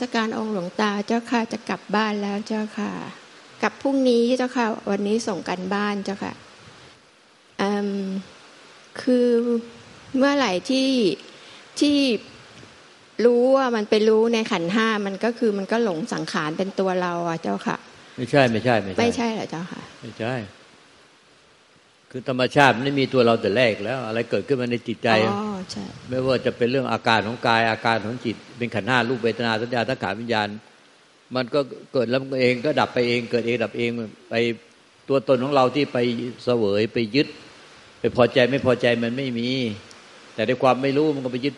ราบนมัสการองค์หลวงตาเจ้าค่ะจะกลับบ้านแล้วเจ้าค่ะ กลับพรุ่งนี้เจ้าค่ะ วันนี้ส่งกันบ้านเจ้าค่ะคือเมื่อไหร่ที่ที่รู้ว่ามันไปรู้ในขันห้ามันก็คือมันก็หลงสังขารเป็นตัวเราอะเจ้าค่ะ ไม่ใช่ไม่ใช่ ไม่ใช่ไม่ใช่เหรอเจ้าค่ะ ไม่ใช่ คือธรรมชาติไม่มีตัวเราแต่แรกแล้ว อะไรเกิดขึ้นมาในจิตใจอ๋อใช่ไม่ว่าจะเป็นเรื่องอาการของกายอาการของจิต เป็นขันห้ารูปเวทนาสัญญาทังขารวิญญาณ มันก็เกิดแล้วเองก็ดับไปเองเกิดเองดับเองไปตัวตนของเราที่ไปเสวยไปยึด ไปพอใจไม่พอใจมันไม่มี แต่ในความไม่รู้มันก็ไปยึด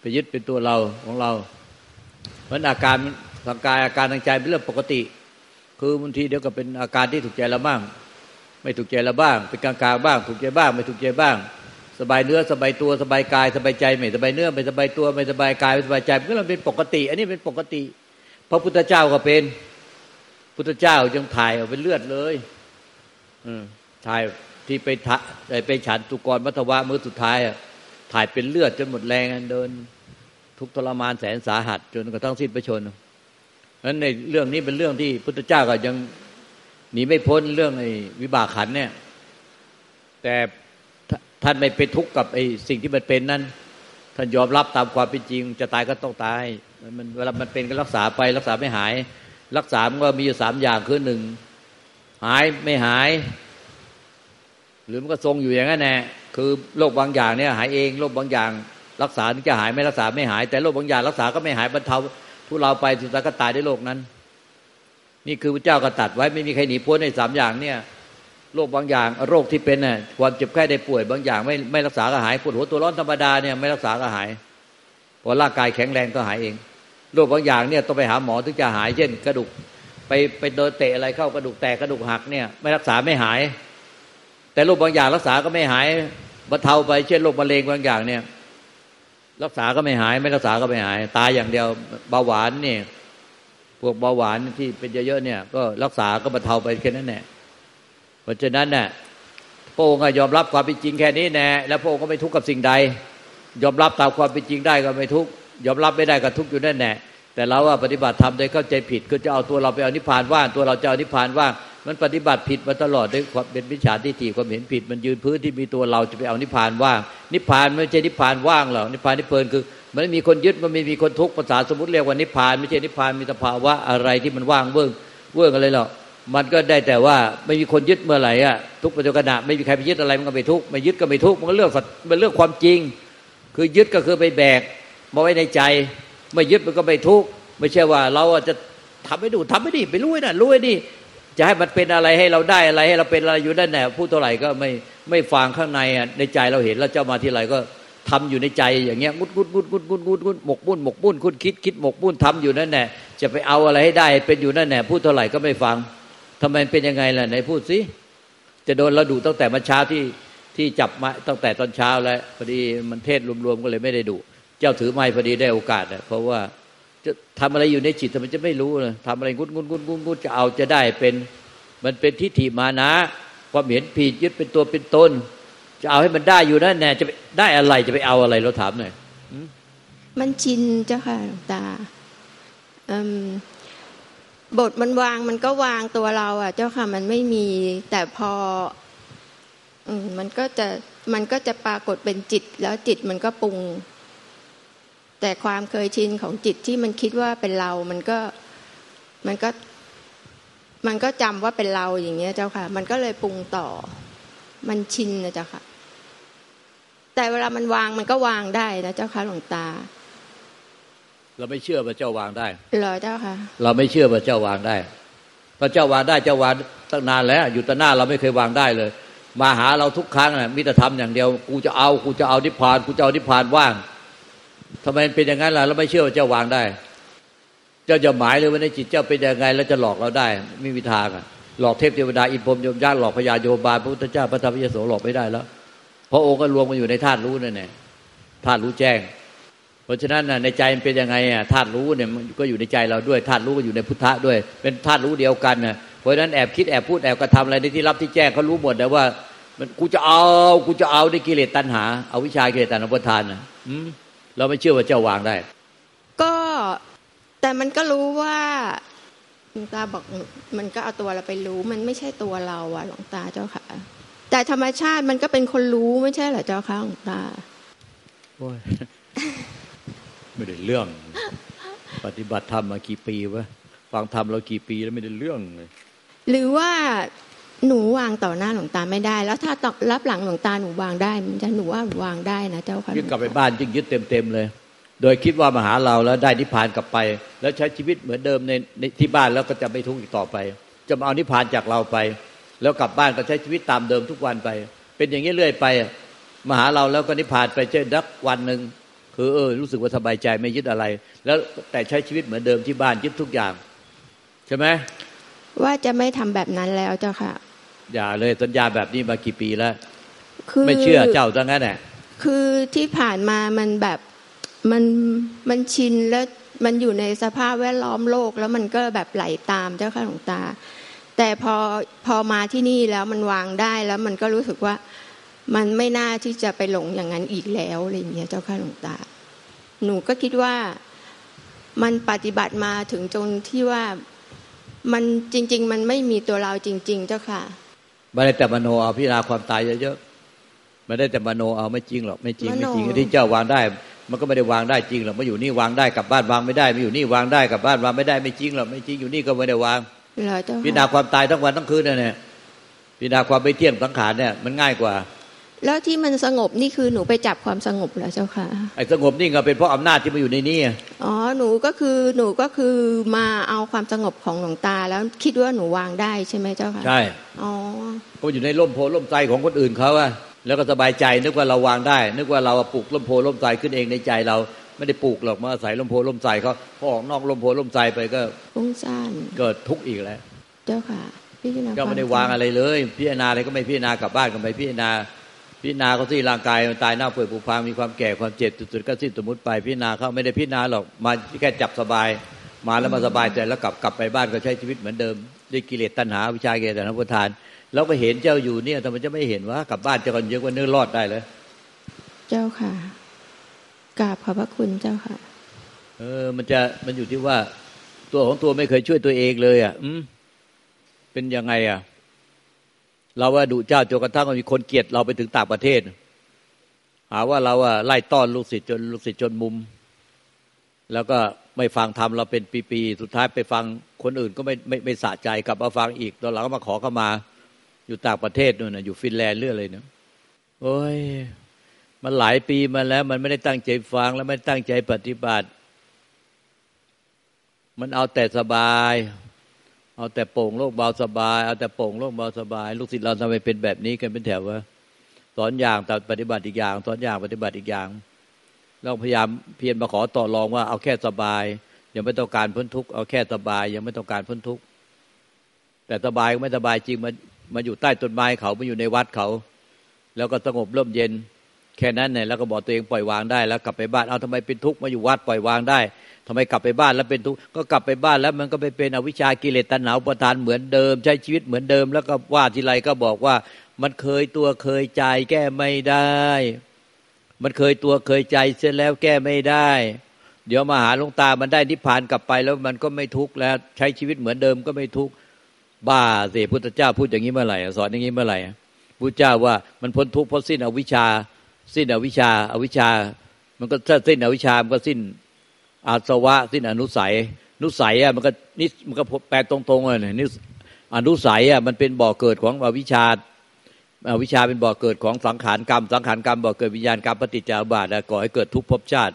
ไปยึดเป็นตัวเราของเรา เพราะอาการทางกายอาการทางใจเป็นเรื่องปกติ คือบางทีเดี๋ยวก็เป็นอาการที่ถูกใจเราบ้าง ไม่ถูกใจเราบ้าง เป็นกลางๆบ้าง ถูกใจบ้าง ไม่ถูกใจบ้าง สบายเนื้อสบายตัวสบายกายสบายใจไม่สบายเนื้อไม่สบายตัวไม่สบายกายไม่สบายใจมันก็เป็นปกติ อันนี้เป็นปกติ พระพุทธเจ้าก็เป็นพุทธเจ้ายังถ่ายออกเป็นเลือดเลย อืถ่ายที่ไปทะไปฉันตุกรมัทวะมือสุดท้ายอะถ่ายเป็นเลือดจนหมดแรงเดิน ทุกทรมานแสนสาหัส จนกระทั่งสิ้นประชนนั้นในเรื่องนี้เป็นเรื่องที่พุทธเจ้าก็ยัง หนีไม่พ้นเรื่องไอ้วิบากขันเนี่ย แต่ท่านไม่ไปทุกข์กับไอ้สิ่งที่มันเป็นนั้น ท่านยอมรับตามความเป็นจริง จะตายก็ต้องตายมันเวลามันเป็นก็รักษาไป รักษาไม่หาย รักษามันก็มีอยู่สามอย่างคือหนึ่งหายไม่หาย หรือมันก็ทรงอยู่อย่างนั้นแน่คือโรคบางอย่างเนี่ยหายเองโรคบางอย่าง รักษาถึงจะหายไม่รักษาไม่หาย แต่โรคบางอย่างรักษาก็ไม่หายบรรเทาทุเราไปสุดท้ายก็ตายด้วยโรคนั้น นี่คือพระเจ้าก็ตัดไว้ไม่มีใครหนีพ้นในสามอย่างเนี่ยโรคบางอย่างโรคที่เป็นน่ะความเจ็บไข้ได้ป่วยบางอย่าง ไม่ไม่รักษาก็หายปวดหัวตัวร้อนธรรมดาเนี่ยไม่รักษาก็หายพอร่างกายแข็งแรงก็หายเองโรคบางอย่างเนี่ยต้องไปหาหมอถึงจะหายเช่น กระดูกไปไปโดนเตะอะไรเข้ากระดูกแตกกระดูกหักเนี่ยไม่รักษาไม่หาย แต่โรคบางอย่างรักษาก็ไม่หายบรรเทาไปเช่นโรคมะเร็งบางอย่างเนี่ย รักษาก็ไม่หาย ไม่รักษาก็ไม่หาย ตายอย่างเดียวเบาหวานเนี่ย พวกเบาหวานที่เป็นเยอะๆเนี่ย ก็รักษาก็บรรเทาไปแค่นั้นแหละเพราะฉะนั้นเนี่ยพระองค์ยอมรับความเป็นจริงแค่นี้แน่แล้วพระองค์ก็ไม่ทุกข์กับสิ่งใด ยอมรับตามความเป็นจริงได้ก็ไม่ทุกข์ยอมรับไม่ได้ก็ทุกข์อยู่แน่แน่แต่เราว่าปฏิบัติธรรมโดยเข้าใจผิดก็จะเอาตัวเราไปเอานิพพานว่างตัวเราจะเอานิพพานว่าง มันปฏิบัติผิดมาตลอดด้วยความเป็นมิจฉาทิฏฐิความเห็นผิด มันยืนพื้นที่มีตัวเราจะไปเอานิพพานว่าง นิพพานไม่ใช่นิพพานว่างหรอกนิพพานนิเพลินคือ มันไม่มีคนยึดมันไม่มีคนทุกข์ภาษาสมมติเรียกว่านิพพานไม่ใช่นิพพานมีสภาวะอะไรที่มันว่างเบื้องเบื้องอะไรหรอกมันก็ได้แต่ว่าไม่มีคนยึดเมื่อไหร่อะทุกปัจจุบันไม่มีใครไปยึดอะไรมันก็ไม่ทุกข์ไม่ยึดก็ไม่ทุกข์มันก็เรื่องเป็นเรื่องความจริง คือยึดก็คือไปแบกมาไว้ในใจ ไม่ยึดมันก็ไม่ทุกข์ไม่ใช่ว่าเราจะทำไม่ดูทำไม่ดีไปรู้นั่นรู้ไอ้นี่ จะให้มันเป็นอะไรให้เราได้อะไรให้เราเป็นอะไรอยู่ด้านแหนพูดเท่าไหร่ก็ไม่ไม่ฟังข้างในอะในใจเราเห็นแล้วเจ้ามาที่ไรก็ทำอยู่ในใจอย่างเงี้ยงุดงุดงุดงุดงุดงุดงุดหมกบุ่นหมกบุ่นคุณคิดคิดหมกบุ่นทำอยู่นั่นแหละจะไปเอาอะไรให้ได้เป็นอยู่นั่นแหละพูดเท่าไหร่ก็ไม่ฟังทำไมเป็นยังไงล่ะไหนพูดสิจะโดนเราดูตั้งแต่เมื่อเช้าที่ที่จับมาตั้งแต่ตอนเช้าแล้วพอดีมันเทศรวมๆก็เลยไม่ได้ดูเจ้าถือไม้พอดีได้โอกาสเพราะว่า จะทำอะไรอยู่ในจิตทำไมจะไม่รู้เลยทำอะไรงุดงุดงุดงุดงุดจะเอาจะได้เป็น มันเป็นทิฏฐิมานะ ความเห็นผิดยึดเป็นตัวเป็นตนจะเอาให้มันได้อยู่นั่นแน่จะได้อะไรจะไปเอาอะไรเราถามหน่อยมันชินเจ้าค่ะตาบทมันวางมันก็วางตัวเรา อะ เจ้าค่ะ มันไม่มีแต่พอมันก็จะมันก็จะปรากฏเป็นจิต แล้วจิตมันก็ปรุง แต่ความเคยชินของจิตที่มันคิดว่าเป็นเรา มันก็มันก็ มันก็จำว่าเป็นเราอย่างเงี้ยเจ้าค่ะ มันก็เลยปรุงต่อ มันชินนะเจ้าค่ะ แต่เวลามันวางมันก็วางได้นะเจ้าค่ะหลวงตา เราไม่เชื่อว่าเจ้าวางได้เหรอเจ้าค่ะ เราไม่เชื่อว่าเจ้าวางได้ พระเจ้าวางได้เจ้าวางตั้งนานแล้ว อยู่ต่หน้าเราไม่เคยวางได้เลย มาหาเราทุกครั้งนะมิตรธรรมอย่างเดียว กูจะเอา กูจะเอานิพพาน กูจะเอานิพพานว่าง ทำไมเป็นอย่างนั้นล่ะเราไม่เชื่อว่าเจ้าวางได้ เจ้าจะหมายเลยว่าในจิตเจ้าเป็นยังไงแล้วจะหลอกเราได้ ไม่มีทางอะหลอกเทพเทวดาอินพรมยมญาติหลอกพญาโยบาลพระพุทธเจ้าพระธรรมยโสหลอกไม่ได้แล้วเพราะองค์ก็รวมมาอยู่ในธาตุรู้นั่นแหละธาตุรู้แจ้ง เพราะฉะนั้นในใจมันเป็นยังไงอะธาตุรู้เนี่ยมันก็อยู่ในใจเราด้วยธาตุรู้ก็อยู่ในพุทธะด้วย เป็นธาตุรู้เดียวกันน่ะเพราะฉะนั้นแอบคิดแอบพูดแอบกระทำอะไรในที่รับที่แจ้งเขารู้หมดแต่ว่า มันกูจะเอากูจะเอาในกิเลสตัณหาเอาวิชากิเลสตัณหาประทานนะ เราไม่เชื่อว่าเจ้าวางได้ ก็แต่มันก็รู้ว่าหลวงตาบอกมันก็เอาตัวเราไปรู้ มันไม่ใช่ตัวเราอะหลวงตาเจ้าค่ะ แต่ธรรมชาติมันก็เป็นคนรู้ไม่ใช่เหรอเจ้าค่ะหลวงตาโอ้ยไม่ได้เรื่อง ปฏิบัติธรรมมากี่ปีวะฟังธรรมเรากี่ปีแล้วไม่ได้เรื่องเลยหรือว่า หนูวางต่อหน้าหลวงตาไม่ได้ แล้วถ้ารับหลังหลวงตาหนูวางได้มันจะหนูว่าหนูวางได้นะเจ้าค่ะยึดกลับไปบ้านจึงยึดเต็มเต็มเลย โดยคิดว่ามาหาเราแล้วได้นิพพานกลับไป แล้วใช้ชีวิตเหมือนเดิมในในที่บ้านแล้วก็จะไม่ทุกข์อีกต่อไป จะมาเอานิพพานจากเราไป แล้วกลับบ้านก็ใช้ชีวิตตามเดิมทุกวันไป เป็นอย่างนี้เรื่อยไปมาหาเราแล้วก็นิพพานไปเช่นดักวันหนึ่งคือเออรู้สึกว่าสบายใจไม่ยึดอะไร แล้วแต่ใช้ชีวิตเหมือนเดิมที่บ้านยึดทุกอย่าง ใช่ไหมว่าจะไม่ทำแบบนั้นแล้วเจ้าค่ะ อย่าเลยสัญญาแบบนี้มากี่ปีแล้วไม่เชื่อเจ้าจังนั้นแหละคือที่ผ่านมามันแบบมันมันชินแล้วมันอยู่ในสภาพแวดล้อมโลก แล้วมันก็แบบไหลตามเจ้าค่ะหลวงตา แต่พอพอมาที่นี่แล้วมันวางได้แล้วมันก็รู้สึกว่ามันไม่น่าที่จะไปหลงอย่างนั้นอีกแล้วอะไรอย่างเงี้ยเจ้าค่ะหลวงตา หนูก็คิดว่ามันปฏิบัติมาถึงจนที่ว่ามันจริง ๆ มันไม่มีตัวเราจริง ๆ เจ้าค่ะ ไม่ได้แต่มโนเอาพิจารณาความตายเยอะๆไม่ได้แต่มโนเอาไม่จริงหรอกไม่จริงไม่จริงที่เจ้าวางได้ มันก็ไม่ได้วางได้จริงหรอกมาอยู่นี่วางได้กับบ้านวางไม่ได้มาอยู่นี่วางได้กับบ้านวางไม่ได้ไม่จริงหรอกไม่จริงอยู่นี่ก็ไม่ได้วางพิจารณาความตายทั้งวันทั้งคืนเนี่ยพิจารณาความไม่เที่ยงสังขารเนี่ยมันง่ายกว่า แล้วที่มันสงบนี่คือหนูไปจับความสงบเหรอเจ้าค่ะไอ้สงบนี่ก็เป็นเพราะอำนาจที่มาอยู่ในนี้อ๋อหนูก็คือหนูก็คือมาเอาความสงบของหลวงตา แล้วคิดว่าหนูวางได้ใช่ไหมเจ้าค่ะใช่อ๋อก็อยู่ในร่มโพล่มใจของคนอื่นเขาอะแล้วก็สบายใจนึกว่าเราวางได้ นึกว่าเราปลูกร่มโพล่มใจขึ้นเองในใจเราไม่ได้ปลูกหรอกมาอาศัยร่มโพล่มใจเขาพอออกนอกร่มโพล่มใจไปก็ฟุ้งซ่านเกิดทุกข์อีกแล้ว เจ้าค่ะพิจารณาก็ไม่ได้วางอะไรเลย พิจารณาอะไรก็ไม่พิจารณากลับบ้านก็ไม่พิจารณา พิจารณาเขาที่ร่างกายมันตายเน่าเปื่อยผุพังมีความแก่ความเจ็บสุดๆก็สิ้นสมมติไปพิจารณาเขาไม่ได้พิจารณาหรอกมาแค่จับสบาย มาแล้วมาสบายใจแล้วกลับกลับไปบ้านก็ใช้ชีวิตเหมือนเดิมด้วยกิเลสตัณหาวิชาเกตนาพุทธานเราก็เห็นเจ้าอยู่เนี่ยทำไมจะไม่เห็นว่ากลับบ้านจะกันเยอะกว่าเนื้อรอดได้เลยเจ้าค่ะกราบขอบพระคุณเจ้าค่ะ เออ มันจะมันอยู่ที่ว่า ตัวของตัวไม่เคยช่วยตัวเองเลย อะ อืมเป็นยังไงอะ เราว่าดุเจ้าจนกระทั่งมีคนเกลียดเราไปถึงต่างประเทศ หาว่าเราว่าไล่ต้อนลูกศิษย์จนลูกศิษย์จนมุม แล้วก็ไม่ฟังธรรมเราเป็นปีๆสุดท้ายไปฟังคนอื่นก็ไม่ไม่ไม่สะใจกลับมาฟังอีกตอนหลังก็มาขอเข้ามาอยู่ต่างประเทศนู่นนะอยู่ฟินแลนด์เรื่อยเลยเนะโอ้ยมันหลายปีมาแล้ว มันไม่ได้ตั้งใจฟังแล้วไม่ตั้งใจปฏิบัติ มันเอาแต่สบาย เอาแต่โป่งโลกเบาสบาย เอาแต่โป่งโลกเบาสบาย ลูกศิษย์เราทำไมเป็นแบบนี้กันเป็นแถววะสอนอย่างแต่ปฏิบัติอีกอย่าง สอนอย่างปฏิบัติอีกอย่างเราพยายามเพียรมาขอต่อรองว่าเอาแค่สบาย ยังไม่ต้องการพ้นทุกข์เอาแค่สบาย ยังไม่ต้องการพ้นทุกข์แต่สบายไม่สบายจริงมามาอยู่ใต้ต้นไม้เขามาอยู่ในวัดเขา แล้วก็สงบเริ่มเย็น แค่นั้นเนี่ยแล้วก็บอกตัวเองปล่อยวางได้แล้วกลับไปบ้านเอาทำไมเป็นทุกข์มาอยู่วัดปล่อยวางได้ทำไมกลับไปบ้านแล้วเป็นทุกข์ก็กลับไปบ้านแล้วมันก็ไปเป็นอวิชากิเลสตัณหาประทานเหมือนเดิม ใช้ชีวิตเหมือนเดิม แล้วก็ว่าทีไรก็บอกว่า มันเคยตัวเคยใจแก้ไม่ได้ มันเคยตัวเคยใจเสร็จแล้วแก้ไม่ได้ เดี๋ยวมาหาหลวงตามันได้นิพพานกลับไปแล้วมันก็ไม่ทุกข์แล้วใช้ชีวิตเหมือนเดิมก็ไม่ทุกข์บ้าสิพุทธเจ้าพูดอย่างนี้เมื่อไหร่สอนอย่างนี้เมื่อไหร่พุทธเจ้าว่ามันพ้นทุกข์เพราะสิ้นอวิชชา สิ้นอวิชชาอาวิชชา มันก็ถ้าสิ้นอวิชชามันก็สิ้นอาสวะ สิ้นอนุสัย นุสัยอะมันก็นิมันก็แปลตรงๆเลยนิอนุสัยอะมันเป็นบ่อเกิดของอวิชชาอวิชชาเป็นบ่อเกิดของสังขารกรรม สังขารกรรมบ่อเกิดวิญญาณกรรมปฏิจจาบาทก่อให้เกิดทุกภพชาติ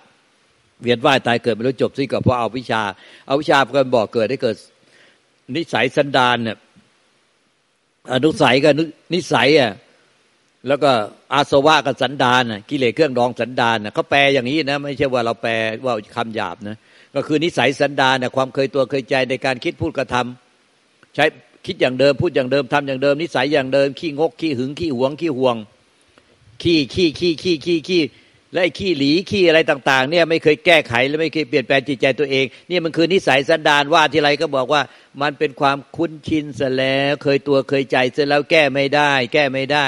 เวียนว่ายตายเกิดไม่รู้จบสิ้นก็เพราะเอาวิชาเอาวิชาเป็นบ่อเกิดให้เกิด นิสัยสันดานเนี่ยอนุสัยกับนิสัยอะ แล้วก็อาสวะกับสันดานกิเลสเครื่องดองสันดานเขาแปลอย่างนี้นะไม่ใช่ว่าเราแปลว่าคำหยาบนะก็คือนิสัยสันดานความเคยตัวเคยใจในการคิดพูดกระทำใช้คิดอย่างเดิมพูดอย่างเดิมทำอย่างเดิม นิสัยอย่างเดิม ขี้งกขี้หึงขี้หวงขี้ห่วง ขี้ขี้ขี้ขี้ขี้ขี้และไอ้ขี้หลีขี้อะไรต่าง ๆ เนี่ยไม่เคยแก้ไขและไม่เคยเปลี่ยนแปลงจิตใจตัวเองนี่มันคือนิสัยสันดานว่าทีไรก็บอกว่ามันเป็นความคุ้นชินเสียแล้วเคยตัวเคยใจเสร็จแล้วแก้ไม่ได้ แก้ไม่ได้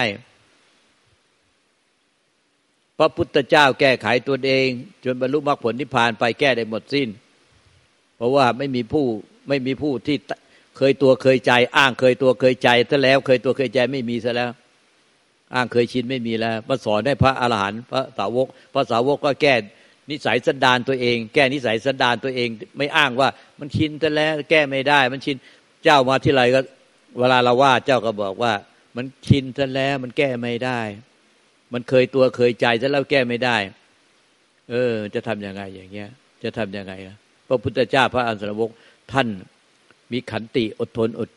พระพุทธเจ้าแก้ไขตัวเอง จนบรรลุมรรคผลนิพพานไปแก้ได้หมดสิ้น เพราะว่าไม่มีผู้ไม่มีผู้ที่เคยตัวเคยใจ อ้างเคยตัวเคยใจซะแล้ว เคยตัวเคยใจไม่มีซะแล้ว อ้างเคยชินไม่มีแล้วมาสอนให้พระอรหันต์พระสาวก พระสาวกก็แก้นิสัยสันดานตัวเอง แก้นิสัยสันดานตัวเอง ไม่อ้างว่ามันชินซะแล้วแก้ไม่ได้ มันชินเจ้ามาที่ไรก็ เวลาเราว่าเจ้าก็บอกว่า มันชินซะแล้วมันแก้ไม่ได้ มันเคยตัวเคยใจซะแล้วแก้ไม่ได้ เออ จะทํำยังไงอย่างเงี้ย จะทํำยังไงล่ะพระพุทธเจ้าพระอันสรวกท่านมีขันติอดทนอด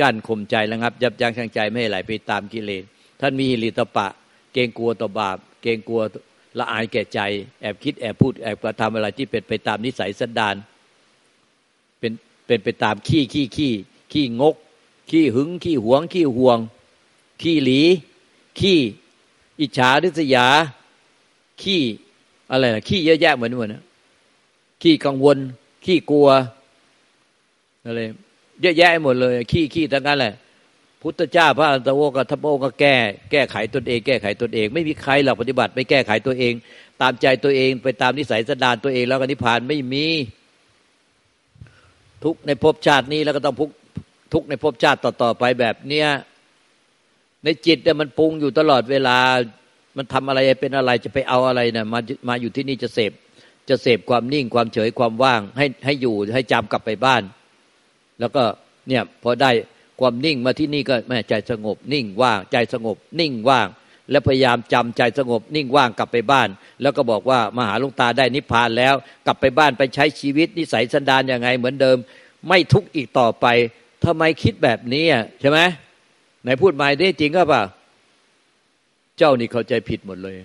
กั้นข่มใจระงับ ยับยั้งชั่งใจไม่ให้ไหลไปตามกิเลสท่านมีลิตปะ เกรงกลัวต่อบาป เกรงกลัวละอายแก่ใจ แอบคิดแอบพูดแอบกระทำอะไรที่เป็นไปตามนิสัยสันดานเป็นเป็นไปตามขี้ขี้ขี้ขี้งก ขี้หึงขี้หวง ขี้ห่วง ขี้หลี ขี้ อิจฉาริษยา ขี้อะไรนะขี้เยอะแยะเหมือนเหมือนนะขี้กังวล ขี้กลัวอะไรเยอะแยะหมดเลย ขี้ขี้ทั้งนั้นแหละพุทธเจ้าพระอันตโวกทัพโอก็แก้ แก้ไขตนเอง แก้ไขตนเอง ไม่มีใครหรอกปฏิบัติ ไม่แก้ไขตัวเอง ตามใจตัวเองไปตามนิสัยสันดานตัวเองแล้วก็นิพพานไม่มีทุกในภพชาตินี้แล้วก็ต้องพุกทุกในภพชาติต่อๆไปแบบเนี้ย ในจิตเนี่ยมันปรุงอยู่ตลอดเวลา มันทำอะไรเป็นอะไรจะไปเอาอะไรเนี่ยมามาอยู่ที่นี่จะเสพจะเสพความนิ่งความเฉยความว่าง ให้ให้อยู่ให้จำกลับไปบ้าน แล้วก็เนี่ยพอได้ความนิ่งมาที่นี่ก็แม่ใจสงบ นิ่งว่างใจสงบ นิ่งว่าง แล้วพยายามจำใจสงบ นิ่งว่างกลับไปบ้าน แล้วก็บอกว่ามาหาลุงตาได้นิพพานแล้ว กลับไปบ้านไปใช้ชีวิตนิสัยสันดานยังไงเหมือนเดิม ไม่ทุกข์อีกต่อไปทำไมคิดแบบนี้ใช่ไหม ไหนพูดหมายได้จริงก็ป่ะเจ้านี่เข้าใจผิดหมดเลย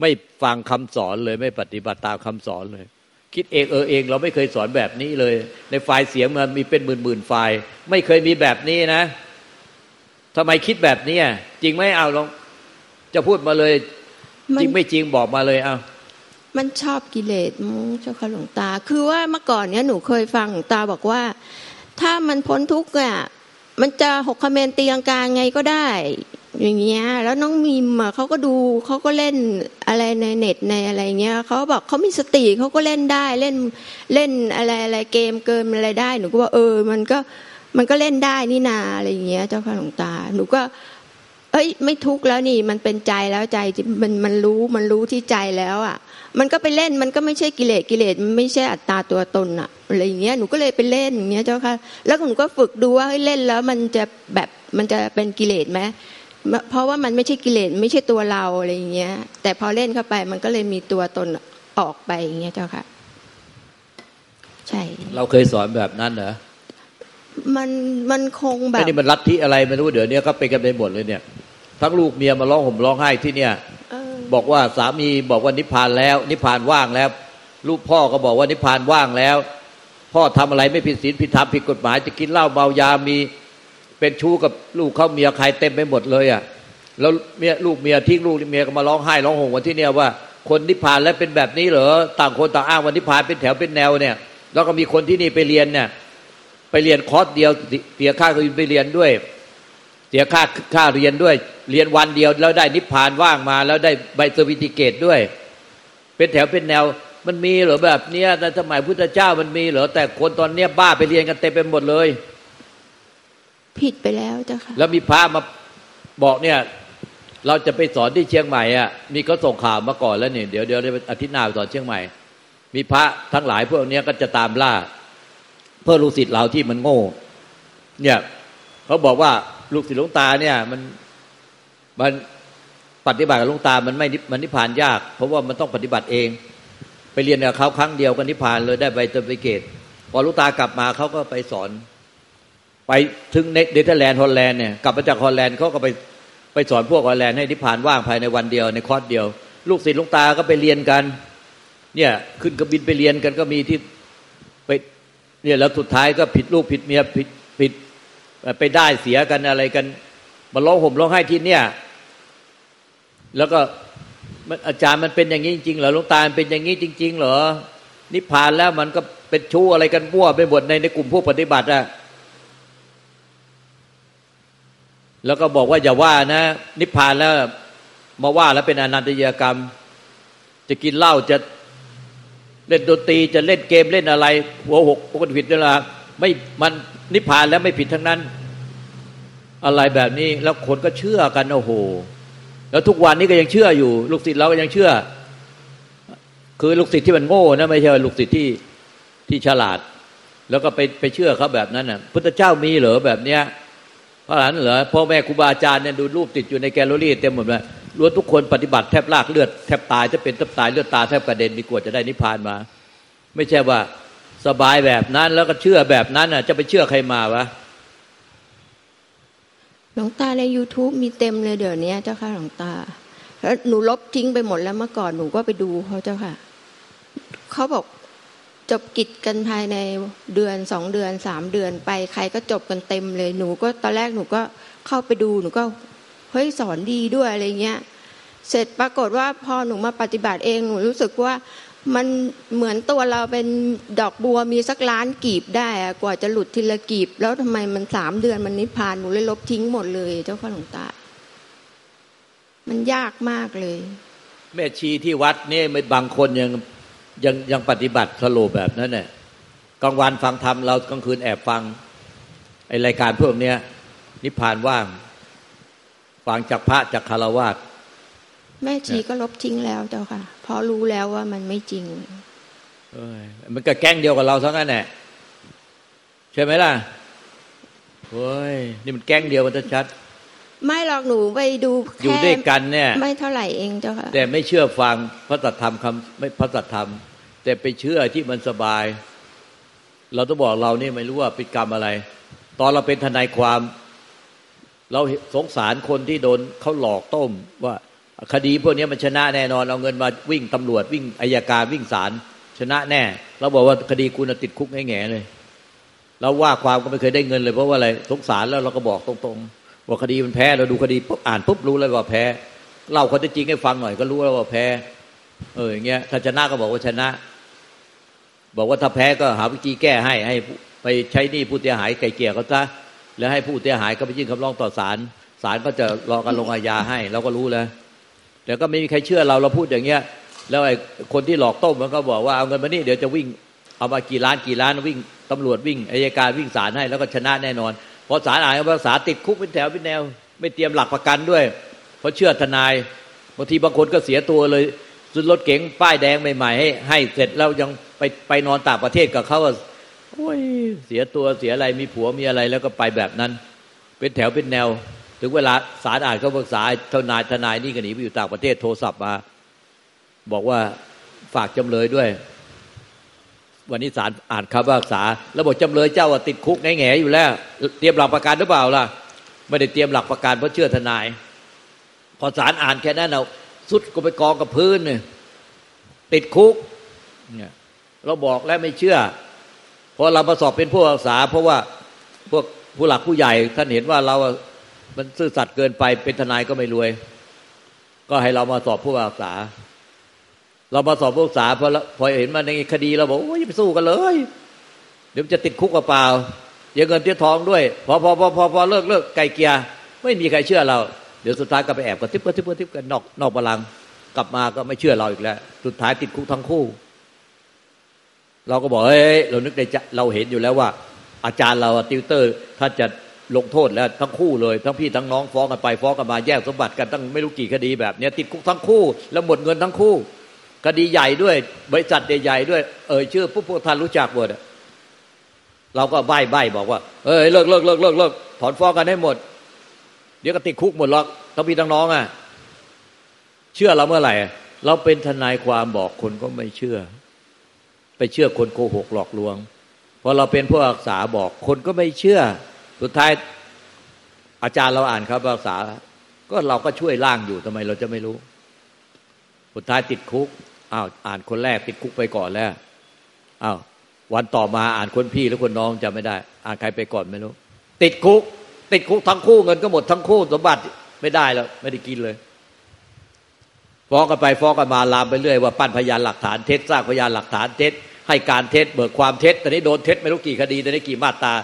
ไม่ฟังคำสอนเลยไม่ปฏิบัติตามคำสอนเลย คิดเองเออเอง เราไม่เคยสอนแบบนี้เลย ในไฟล์เสียงมันมีเป็นหมื่นหมื่นไฟล์ ไม่เคยมีแบบนี้นะทำไมคิดแบบนี้จริงไหมเอาลองจะพูดมาเลย จริงไม่จริงบอกมาเลยเอามันชอบกิเลสมุ้งเจ้าค่ะหลวงตา คือว่าเมื่อก่อนเนี้ยหนูเคยฟังหลวงตาบอกว่า ถ้ามันพ้นทุกข์อะ มันจะหกคเมนตีลังกาไงก็ได้ อย่างเงี้ย แล้วน้องมีมอะเขาก็ดูเขาก็เล่นอะไรในเน็ตในอะไรเงี้ยเขาบอกเขามีสติเขาก็เล่นได้เล่นเล่นอะไรอะไรเกมเกินอะไรได้หนูก็ว่าเออ มันก็มันก็เล่นได้นี่นาอะไรเงี้ย เจ้าค่ะหลวงตา หนูก็ เอ้ย ไม่ทุกข์แล้วนี่ มันเป็นใจแล้วใจมันมันรู้มันรู้ที่ใจแล้ว อะ มันก็ไปเล่นมันก็ไม่ใช่กิเลสกิเลสมันไม่ใช่อัตตาตัวตนอะอะไร หนูก็เลยไปเล่นอย่างเงี้ยเจ้าค่ะ แล้วหนูก็ฝึกดูว่าให้เล่นแล้วมันจะแบบมันจะเป็นกิเลสไหมเพราะว่ามันไม่ใช่กิเลสไม่ใช่ตัวเราอะไรอย่างเงี้ย แต่พอเล่นเข้าไปมันก็เลยมีตัวตนออกไปอย่างเงี้ยเจ้าค่ะ ใช่ เราเคยสอนแบบนั้นเหรอมันมันคงแบบนี่มันรัที่อะไรไม่รู้เดี๋ยวนี้ก็เป็นกันไปหมดเลยเนี่ย ทั้งลูกเมียมาร้องห่มร้องไห้ที่เนี่ยบอกว่าสามีบอกว่านิพพานแล้ว นิพพานว่างแล้ว ลูกพ่อก็บอกว่านิพพานว่างแล้ว พ่อทำอะไรไม่ผิดศีลผิดธรรมผิดกฎหมาย จะกินเหล้าเมายามีเป็นชู้กับลูกเขาเมียใครเต็มไปหมดเลยอะแล้วเมียลูกเมียทิ้งลูกเมียก็มาร้องไห้ร้องห่มวันที่เนี่ยว่าคนนิพพานแล้วเป็นแบบนี้เหรอต่างคนต่างอ้างว่านิพพานเป็นแถวเป็นแนวเนี่ย แล้วก็มีคนที่นี่ไปเรียนเนี่ยไปเรียนคอร์สเดียวเสียค่าก็ไปเรียนด้วย เสียค่าค่าเรียนด้วย เรียนวันเดียวแล้วได้นิพพานว่างมา แล้วได้ใบ certificate ด้วย เป็นแถวเป็นแนว มันมีเหรอแบบเนี้ยในสมัยพุทธเจ้ามันมีเหรอแต่คนตอนเนี้ยบ้าไปเรียนกันเต็มไปหมดเลย ผิดไปแล้วเจ้าค่ะแล้วมีพระมาบอกเนี่ย เราจะไปสอนที่เชียงใหม่อะมีเขาส่งข่าวมาก่อนแล้วเนี่ยเดี๋ยวเดี๋ยวอาทิตย์หน้าไปสอนเชียงใหม่ มีพระทั้งหลายพวกนี้ก็จะตามล่า เพื่อลูกศิษย์เราที่มันโง่ เนี่ยเขาบอกว่าลูกศิษย์หลวงตาเนี่ย มันมันปฏิบัติกับหลวงตามันไม่มันนิพพานยาก เพราะว่ามันต้องปฏิบัติเอง ไปเรียนกับเขาครั้งเดียวก็นิพพานเลยได้ใบ certificate พอหลวงตากลับมาเขาก็ไปสอน ไปถึงเนเธอร์แลนด์ฮอลแลนด์เนี่ยกลับมาจากฮอลแลนด์เขาก็ไปไปสอนพวกฮอลแลนด์ให้นิพพานว่างภายในวันเดียวในคอร์สเดียว ลูกศิษย์หลวงตาก็ไปเรียนกัน เนี่ยขึ้นเครื่องบินไปเรียนกันก็มีที่ไปเนี่ยแล้วสุดท้ายก็ผิดลูกผิดเมียผิดผิดไปได้เสียกันอะไรกันมาร้องห่มร้องไห้ที่เนี่ย แล้วก็ อาจารย์มันเป็นอย่างนี้จริงๆเหรอลูกตาเป็นอย่างนี้จริง ๆ เหรอ นิพพานแล้วมันก็เป็นชู้อะไรกันมั่วไปหมดในในกลุ่มพวกปฏิบัติอะแล้วก็บอกว่าอย่าว่านะ นิพพานแล้วมาว่าแล้วเป็นอนันตยกรรม จะกินเหล้าจะเล่นดนตรีจะเล่นเกมเล่นอะไร หัวหกปกผิดเวลาไม่มันนิพพานแล้วไม่ผิดทั้งนั้น อะไรแบบนี้แล้วคนก็เชื่อกันโอ้โห แล้วทุกวันนี้ก็ยังเชื่ออยู่ ลูกศิษย์เราก็ยังเชื่อ คือลูกศิษย์ที่มันโง่นะไม่ใช่ลูกศิษย์ที่ที่ฉลาด แล้วก็ไปไปเชื่อเขาแบบนั้นน่ะพุทธเจ้ามีเหรอแบบเนี้ยพระหลานเหรอพ่อแม่ครูบาอาจารย์เนี่ยดูรูปติดอยู่ในแกลเลอรี่เต็มหมดเลยล้วนทุกคนปฏิบัติแทบลากเลือดแทบตายถ้าเป็นแทบตายเลือดตาแทบกระเด็นดีกว่าจะได้นิพพานมา ไม่ใช่ว่าสบายแบบนั้นแล้วก็เชื่อแบบนั้นน่ะ จะไปเชื่อใครมาวะ หลวงตาใน YouTube มีเต็มเลยเดี๋ยวนี้เจ้าค่ะหลวงตาแล้วหนูลบทิ้งไปหมดแล้วเมื่อก่อนหนูก็ไปดูเขาเจ้าค่ะเขาบอกจบกิจกันภายในเดือนสองเดือนสามเดือนไปใครก็จบกันเต็มเลยหนูก็ตอนแรกหนูก็เข้าไปดูหนูก็เฮ้ยสอนดีด้วยอะไรเงี้ย เสร็จปรากฏว่าพอหนูมาปฏิบัติเองหนูรู้สึกว่า มันเหมือนตัวเราเป็นดอกบัวมีสักล้านกีบได้อะกว่าจะหลุดทีละกีบ แล้วทำไมมันสามเดือนมันนิพพานหนูเลยลบทิ้งหมดเลย เจ้าค่ะหลวงตา มันยากมากเลย แม่ชีที่วัดนี่ไม่บางคนยังยังยังปฏิบัติสโลปแบบนั้นเนี่ยกลางวันฟังธรรมเรากลางคืนแอบฟังไอรายการพวกเนี้ย นิพพานว่าง ฟังจากพระจากคารวาสแม่ชีก็ลบทิ้งแล้วเจ้าค่ะ เพราะรู้แล้วว่ามันไม่จริงเอ้ยมันก็แก๊งเดียวกับเราทั้งนั้นแหละใช่ไหมล่ะโอ้ยนี่มันแก๊งเดียวกันชัดไม่หรอกหนูไปดูๆอยู่แค่ด้วยกันเนี่ย ไม่เท่าไหร่เองเจ้าค่ะแต่ไม่เชื่อฟังพระสัทธรรมคำไม่พระสัทธรรม แต่ไปเชื่อที่มันสบาย เราต้องบอกเรานี่ไม่รู้ว่าเป็นกรรมอะไร ตอนเราเป็นทนายความ เราสงสารคนที่โดนเขาหลอกต้มว่า คดีพวกนี้มันชนะแน่นอน เอาเงินมาวิ่งตำรวจวิ่งอายการวิ่งศาลชนะแน่ เราบอกว่าคดีคุณติดคุกแง่เลย เราว่าความก็ไม่เคยได้เงินเลยเพราะว่าอะไรสงสารแล้วเราก็บอกตรงๆว่าคดีมันแพ้เราดูคดีปุ๊บอ่านปุ๊บรู้เลยว่าแพ้เล่าข้อเท็จจริงให้ฟังหน่อยก็รู้แล้วว่าแพ้ เอออย่างเงี้ยถ้าชนะก็บอกว่าชนะ บอกว่าถ้าแพ้ก็หาวิธีแก้ให้ให้ไปใช้หนี้ผู้เสียหายไกลเกลี่ยเขาซะแล้วให้ผู้เสียหายก็ไปยื่นคำร้องต่อศาลศาลก็จะรอการลงอาญาให้ เราก็รู้แล้ว แต่ก็ไม่มีใครเชื่อเราเราพูดอย่างเงี้ย แล้วไอ้คนที่หลอกต้มมันก็บอกว่าเอาเงินมานี่เดี๋ยวจะวิ่งเอามากี่ล้านกี่ล้านวิ่งตำรวจวิ่งอายการวิ่งศาลให้แล้วก็ชนะแน่นอนพอศาลอ่านภาษาติดคุกเป็นแถวเป็นแนว ไม่เตรียมหลักประกันด้วย เพราะเชื่อทนายบางทีบางคนก็เสียตัวเลยซื้อรถเก๋งป้ายแดงใหม่ๆให้ให้เสร็จแล้วยังไปไปนอนต่างประเทศกับเขาโอ้ยเสียตัวเสียอะไรมีผัวมีอะไรแล้วก็ไปแบบนั้น เป็นแถวเป็นแนว ถึงเวลาศาลอ่านเขาปรึกษาทนายทนายนี่ก็หนีไปอยู่ต่างประเทศโทรศัพท์มา บอกว่าฝากจำเลยด้วย วันนี้ศาลอ่านคำพิพากษา แล้วบอกจำเลยเจ้าว่าติดคุกแง่ๆอยู่แล้ว เตรียมหลักประกันหรือเปล่าล่ะไม่ได้เตรียมหลักประกันเพราะเชื่อทนาย พอศาลอ่านแค่นั้นเอาสุดก็ไปกองกับพื้นเนี่ยติดคุกเนี่ยเราบอกแล้วไม่เชื่อพอเรามาสอบเป็นผู้รักษา เพราะว่าพวกผู้หลักผู้ใหญ่ท่านเห็นว่าเรา มันซื่อสัตย์เกินไปเป็นทนายก็ไม่รวย ก็ให้เรามาสอบผู้รักษา เรามาสอบผู้รักษาพอพอเห็นมาในคดีเราบอกโอ้ยไปสู้กันเลย เดี๋ยวจะติดคุกเปล่าเดี๋ยเงินเตี้ยทองด้วยพอพอพอพอพอเลิกเลิกไก่เกียร์ไม่มีใครเชื่อเรา เดี๋ยวสุดท้ายก็ไปแอบกระทิบกระทิบกระทิบกันนอกนอกบาลังกลับมาก็ไม่เชื่อเราอีกแล้ว สุดท้ายติดคุกทั้งคู่ เราก็บอกเฮ้ยเรานึกในใจเราเห็นอยู่แล้วว่า อาจารย์เราติวเตอร์ถ้าจะ ลงโทษแล้วทั้งคู่เลย ทั้งพี่ทั้งน้องฟ้องกันไปฟ้องกันมาแยกสมบัติกันตั้งไม่รู้กี่คดีแบบนี้ติดคุกทั้งคู่ แล้วหมดเงินทั้งคู่ คดีใหญ่ด้วย บริษัทใหญ่ๆด้วยเอ่ยชื่อผู้พวกท่านรู้จักหมดอะเราก็ใบ้ใบ้บอกว่าเอ้ยเลิกเลิกเลิกเลิกเลิกถอนฟ้องกันให้หมด เดี๋ยวก็ติดคุกหมดหรอกทั้งพี่ทั้งน้องอะเชื่อเราเมื่อไหร่เราเป็นทนายความบอกคนก็ไม่เชื่อ ไปเชื่อคนโกหกหลอกลวงพอเราเป็นผู้รักษาบอกคนก็ไม่เชื่อ สุดท้ายอาจารย์เราอ่านครับรักษา ก็เราก็ช่วยล่างอยู่ทำไมเราจะไม่รู้ สุดท้ายติดคุกอ้าวอ่านคนแรกติดคุกไปก่อนแล้วอ้าววันต่อมาอ่านคนพี่หรือคนน้องจำไม่ได้ อ่านใครไปก่อนไม่รู้ ติดคุก ติดคุกทั้งคู่เงินก็หมดทั้งคู่สมบัติไม่ได้แล้ว ไม่ได้กินเลยฟ้องกันไปฟ้องกันมาลามไปเรื่อยว่าปั้นพยานหลักฐานเท็จสร้างพยานหลักฐานเท็จให้การเท็จเบิกความเท็จตอนนี้โดนเท็จไม่รู้กี่คดีตอนนี้กี่มาตรา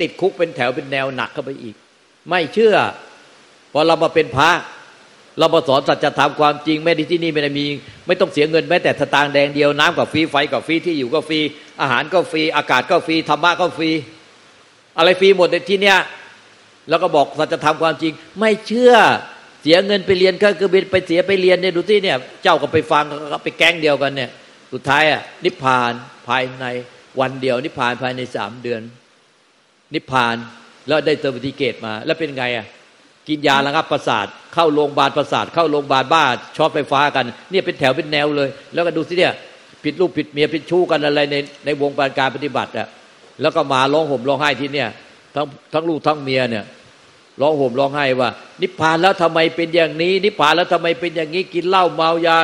ติดคุกเป็นแถวเป็นแนวหนักเข้าไปอีก ไม่เชื่อ พอเรามาเป็นพระ เรามาสอนสัจธรรมความจริงไม่ได้ที่นี่ไม่ได้มี ไม่ต้องเสียเงินแม้แต่สตางค์แดงเดียวน้ำก็ฟรีไฟก็ฟรีที่อยู่ก็ฟรีอาหารก็ฟรีอากาศก็ฟรีธรรมะก็ฟรีอะไรฟรีหมดในที่เนี้ยแล้วก็บอกสัจธรรมความจริง ไม่เชื่อเสียเงินไปเรียนก็คือไปเสียไปเรียนเนี่ยดูที่เนี่ย เจ้าก็ไปฟังก็ไปแก๊งเดียวกันเนี่ย สุดท้ายอะนิพพานภายในวันเดียวนิพพานภายในสามเดือน นิพพานแล้วได้เซอร์ติเกตมา แล้วเป็นไงอะกินยาระงับประสาท เข้าโรงพยาบาลประสาท เข้าโรงพยาบาลบ้าช็อตไฟฟ้ากัน เนี่ยเป็นแถวเป็นแนวเลย แล้วก็ดูสิเนี่ยผิดลูกผิดเมียผิดชู้กันอะไรในในวงการการปฏิบัติอะแล้วก็มาร้องห่มร้องไห้ที่เนี่ยทั้งทั้งลูกทั้งเมียเนี่ยร้องห่มร้องไห้ว่า นิพพานแล้วทำไมเป็นอย่างนี้ นิพพานแล้วทำไมเป็นอย่างนี้กินเหล้าเมายา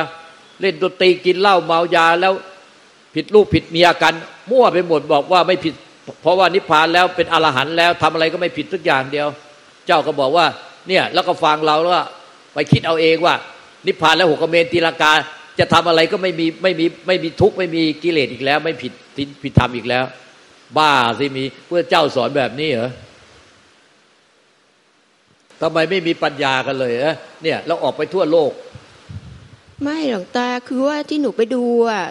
เล่นดนตรีกินเหล้าเมายาแล้วผิดลูกผิดเมียกัน มั่วไปหมดบอกว่าไม่ผิด เพราะว่านิพพานแล้วเป็นอรหันต์แล้วทำอะไรก็ไม่ผิดสักอย่างเดียว เจ้าก็บอกว่าเนี่ยแล้วก็ฟังเราแล้วไปคิดเอาเองว่า นิพพานแล้วหกเมนตีลากาจะทำอะไรก็ไม่มีไม่มีไม่มีทุกข์ไม่มีกิเลสอีกแล้ว ไม่ผิดผิดธรรมอีกแล้ว บ้าสิมีเพื่อเจ้าสอนแบบนี้เหรอทำไมไม่มีปัญญากันเลยเนี่ยเราออกไปทั่วโลก ไม่หลวงตาคือว่าที่หนูไปดูอะ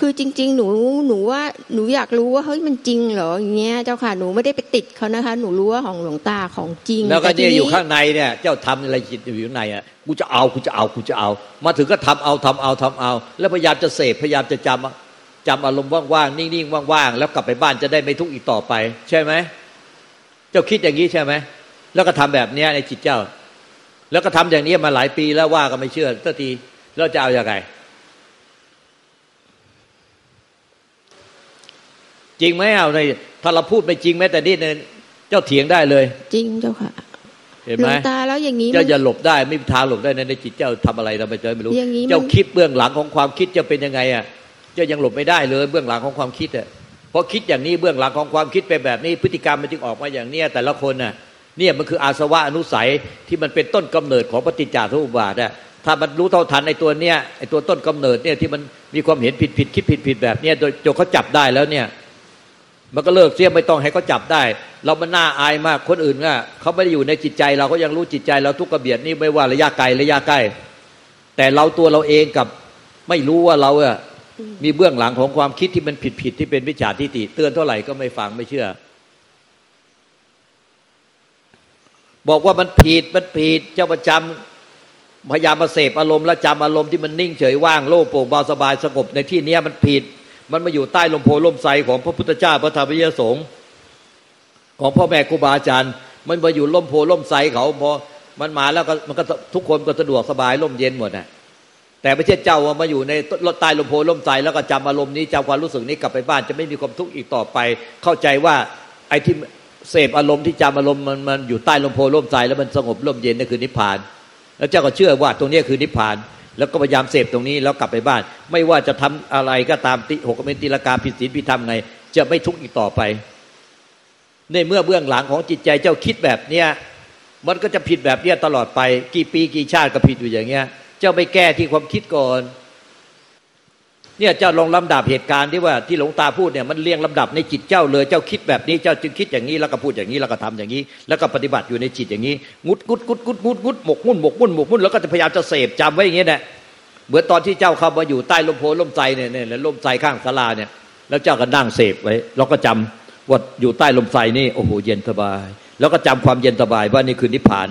คือจริง ๆ หนูหนูว่าหนูอยากรู้ว่าเฮ้ยมันจริงเหรออย่างเงี้ยเจ้าค่ะหนูไม่ได้ไปติดเขานะคะ หนูรู้ว่าของหลวงตาของจริง แล้วก็เนี่ยอยู่ข้างในเนี่ย เจ้าทำอะไรจิตอยู่ในอะกูจะเอากูจะเอากูจะเอา มาถึงก็ทำเอาทำเอาทำเอา แล้วพยายามจะเสพพยายามจะจำจำอารมณ์ว่างๆนิ่งๆว่างๆแล้วกลับไปบ้านจะได้ไม่ทุกข์อีกต่อไป ใช่ไหมเจ้าคิดอย่างนี้ใช่ไหมแล้วก็ทำแบบเนี้ยในจิตเจ้า แล้วก็ทำอย่างนี้มาหลายปีแล้วว่าก็ไม่เชื่อสักทีแล้วจะเอาอย่างไง จริงไหมเอาในถ้าเราพูดไม่จริงแม้แต่นิดนึงเจ้าเถียงได้เลย จริงเจ้าค่ะเห็นไหมตาแล้วอย่างนี้เจ้าอย่าหลบได้ไม่มีทางหลบได้ในจิตเจ้าทำอะไรเราไม่เจอไม่รู้เจ้าคิดเบื้องหลังของความคิดจะเป็นยังไงอะเจ้ายังหลบไม่ได้เลย เบื้องหลังของความคิดอะเพราะคิดอย่างนี้เบื้องหลังของความคิดเป็นแบบนี้ พฤติกรรมมันจึงออกมาอย่างเนี้ยแต่ละคนน่ะเนี่ยมันคืออาสวะอนุสัยที่มันเป็นต้นกำเนิดของปฏิจจสมุปบาทอะถ้ามันรู้เท่าทันไอ้ตัวเนี้ยไอ้ตัวต้นกำเนิดเนี่ยที่มันมีความเห็นผิดผิดคิดผิดผิดแบบเนี้ยโดยจนเขาจับได้แล้วเนี่ย มันก็เลิกเสียไม่ต้องให้เขาจับได้ เรามันน่าอายมากคนอื่นอะเขาไม่ได้อยู่ในจิตใจ เราก็ยังรู้จิตใจเราทุกกระเบียดนี่ไม่ว่าระยะไกลระยะใกล้ แต่เราตัวเราเองกับไม่รู้ว่าเราอะมีเบื้องหลังของความคิดที่มันผิดผิดที่เป็นวิจารทิฏฐิเตือนเท่าไหร่ก็ไม่ฟังไม่เชื่อ บอกว่ามันผิดมันผิดเจ้าประจำพยายามมาเสพอารมณ์และจำอารมณ์ที่มันนิ่งเฉยว่างโล่งโปร่งเบาสบายสงบในที่นี้มันผิด มันมาอยู่ใต้ลมโพล่มไทรของพระพุทธเจ้าพระธรรมยสงฆ์ของพ่อแม่ครูบาอาจารย์ มันมาอยู่ล่มโพล่มไทรเขาพอมันมาแล้วก็มันก็ทุกคนก็สะดวกสบายลมเย็นหมดนะแต่ไม่ใช่เจ้าว่ามาอยู่ในใต้ลมโพล่มไทรแล้วก็จำอารมณ์นี้จำความรู้สึกนี้กลับไปบ้านจะไม่มีความทุกข์อีกต่อไป เข้าใจว่าไอ้ที่เสพอารมณ์ที่จำอารมณ์มันมันอยู่ใต้ลมโพล่มไทรแล้วมันสงบลมเย็นนั่นคือนิพพาน แล้วเจ้าก็เชื่อว่าตรงนี้คือนิพพาน แล้วก็พยายามเสพตรงนี้แล้วกลับไปบ้าน ไม่ว่าจะทำอะไรก็ตามติหกเมนติลกาผิดศีลผิดธรรมไง จะไม่ทุกข์อีกต่อไป ในเมื่อเบื้องหลังของจิตใจเจ้าคิดแบบเนี้ยมันก็จะผิดแบบเนี้ยตลอดไป กี่ปีกี่ชาติก็ผิดอยู่อย่างเงี้ย เจ้าไปแก้ที่ความคิดก่อน เนี่ยเจ้าลองลำดับเหตุการณ์ที่ว่าที่หลวงตาพูดเนี่ยมันเรียงลำดับในจิตเจ้าเลยเจ้าคิดแบบนี้เจ้าจึงคิดอย่างนี้แล้วก็พูดอย่างนี้แล้วก็ทำอย่างนี้ แล้วก็ปฏิบัติอยู่ในจิตอย่างนี้งุดกุดกุดกุดกุดกุดหมกมุ่นหมกมุ่นหมกมุ่นแล้วก็จะพยายามจะเสพจำไว้อย่างนี้แหละเหมือนตอนที่เจ้าเข้ามาอยู่ใต้ลมโพลมใจเนี่ยเนี่ยลมใจข้างศาลาเนี่ยแล้วเจ้าก็นั่งเสพไว้เราก็จำว่าอยู่ใต้ลมใจนี่โอ้โหเย็นสบาย แล้วก็จำความเย็นสบายว่านี่คือนิพพาน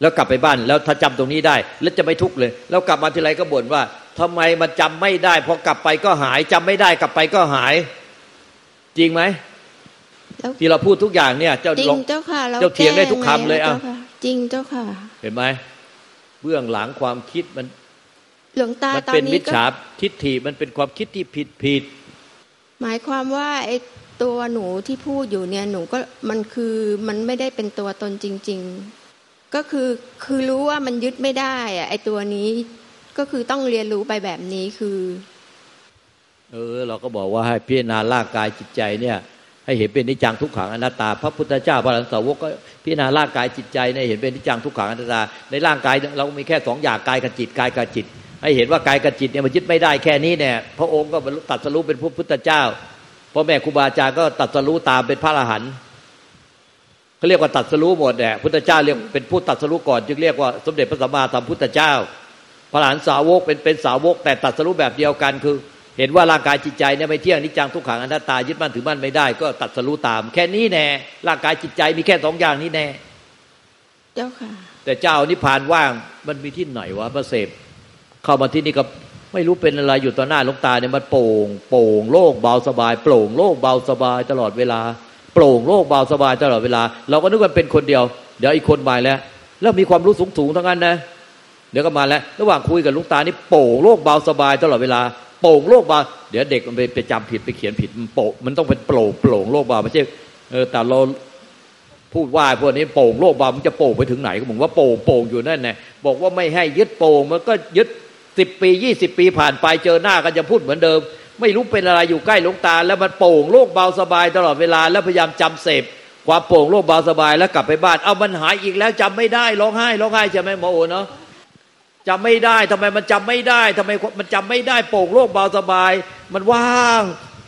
แล้วกลับไปบ้านแล้วถ้าจำตรงนี้ได้ แล้วจะไม่ทุกข์เลย แล้วกลับมาทีไรก็บ่นว่า ทำไมมันจำไม่ได้พอกลับไปก็หายจำไม่ได้กลับไปก็หาย จริงไหมที่เราพูดทุกอย่างเนี่ย เจ้าจริงเจ้าค่ะเจ้าเถียงได้ทุกคำเลยอะจริงเจ้าค่ะ เห็นไหมเบื้องหลังความคิดมันหลวงตาตอนนี้มันเป็นมิจฉาทิฏฐิมันเป็นความคิดที่ผิดผิดหมายความว่าไอ้ตัวหนูที่พูดอยู่เนี่ยหนูก็มันคือมันไม่ได้เป็นตัวตนจริง ๆ ก็คือคือรู้ว่ามันยึดไม่ได้อะไอ้ตัวนี้ ก็คือต้องเรียนรู้ไปแบบนี้คือ เออ เราก็บอกว่าให้พิจารณาร่างกายจิตใจเนี่ย ให้เห็นเป็นนิจังทุกขังอนัตตา พระพุทธเจ้าพระหลังสาวกก็พิจารณาร่างกายจิตใจเนี่ยเห็นเป็นนิจังทุกขังอนัตตา ในร่างกายเรามีแค่สองอย่างกายกับจิตกายกับจิต ให้เห็นว่ากายกับจิตเนี่ยมันยึดไม่ได้แค่นี้เนี่ยพระองค์ก็ตัดสรู้เป็นพระพุทธเจ้าพ่อแม่ครูบาอาจารย์ก็ตัดสรู้ตามเป็นพระอรหันต์เขาเรียกว่าตัดสรู้หมดแหละพุทธเจ้าเรียกเป็นผู้ตัดสรู้ก่อน จึงเรียกว่าสมเด็จพระสัมมาสัมพุทธเจ้า พระหลานสาวกเป็นเป็นสาวก แต่ตัดสรู้แบบเดียวกันคือ เห็นว่าร่างกายจิตใจเนี่ยไม่เที่ยงนิจังทุกขังอนัตตายึดมั่นถือมั่นไม่ได้ ก็ตัดสรู้ตาม แค่นี้แน่ร่างกายจิตใจมีแค่สองอย่างนี้แน่เจ้าค่ะ แต่เจ้านิพพานว่างมันมีที่ไหนวะพระเสพเข้ามาที่นี่ก็ไม่รู้เป็นอะไรอยู่ต่อหน้าหลวงตาเนี่ยมันโป่ง โป่งโล่งเบาสบาย โปร่งโล่งเบาสบายตลอดเวลา โปร่งโล่งเบาสบายตลอดเวลา เราก็นึกว่าเป็นคนเดียว เดี๋ยวอีกคนมาแล้ว แล้วมีความรู้สูงสูงทั้งนั้นนะ เดี๋ยวก็มาแล้ว ระหว่างคุยกับลวงตานี่โป่งโล่งเบาสบายตลอดเวลาโป่งโล่งเบาเดี๋ยวเด็กมันไปจำผิดไปเขียนผิดมันโป่งมันต้องเป็นโปร่งโปร่งโล่งเบาไม่ใช่เออแต่เราพูดว่าพวกนี้โป่งโล่งเบามันจะโป่งไปถึงไหนก็บอกว่าโป่งโป่งอยู่นั่นแน่บอกว่าไม่ให้ยึดโป่งมันก็ยึดสิบปียี่สิบปีผ่านไปเจอหน้ากันจะพูดเหมือนเดิม ไม่รู้เป็นอะไรอยู่ใกล้หลวงตา แล้วมันโป่งโล่งเบาสบายตลอดเวลาแล้วพยายามจำเสพความโป่งโล่งเบาสบายแล้วกลับไปบ้าน เอามันหายอีกแล้วจำไม่ได้ร้องไห้ร้องไห้ใช่ไหมหมอโอเนาะ จำไม่ได้ทำไมมันจำไม่ได้ทำไมมันจำไม่ได้โป่งโล่งเบาสบาย มันว่าง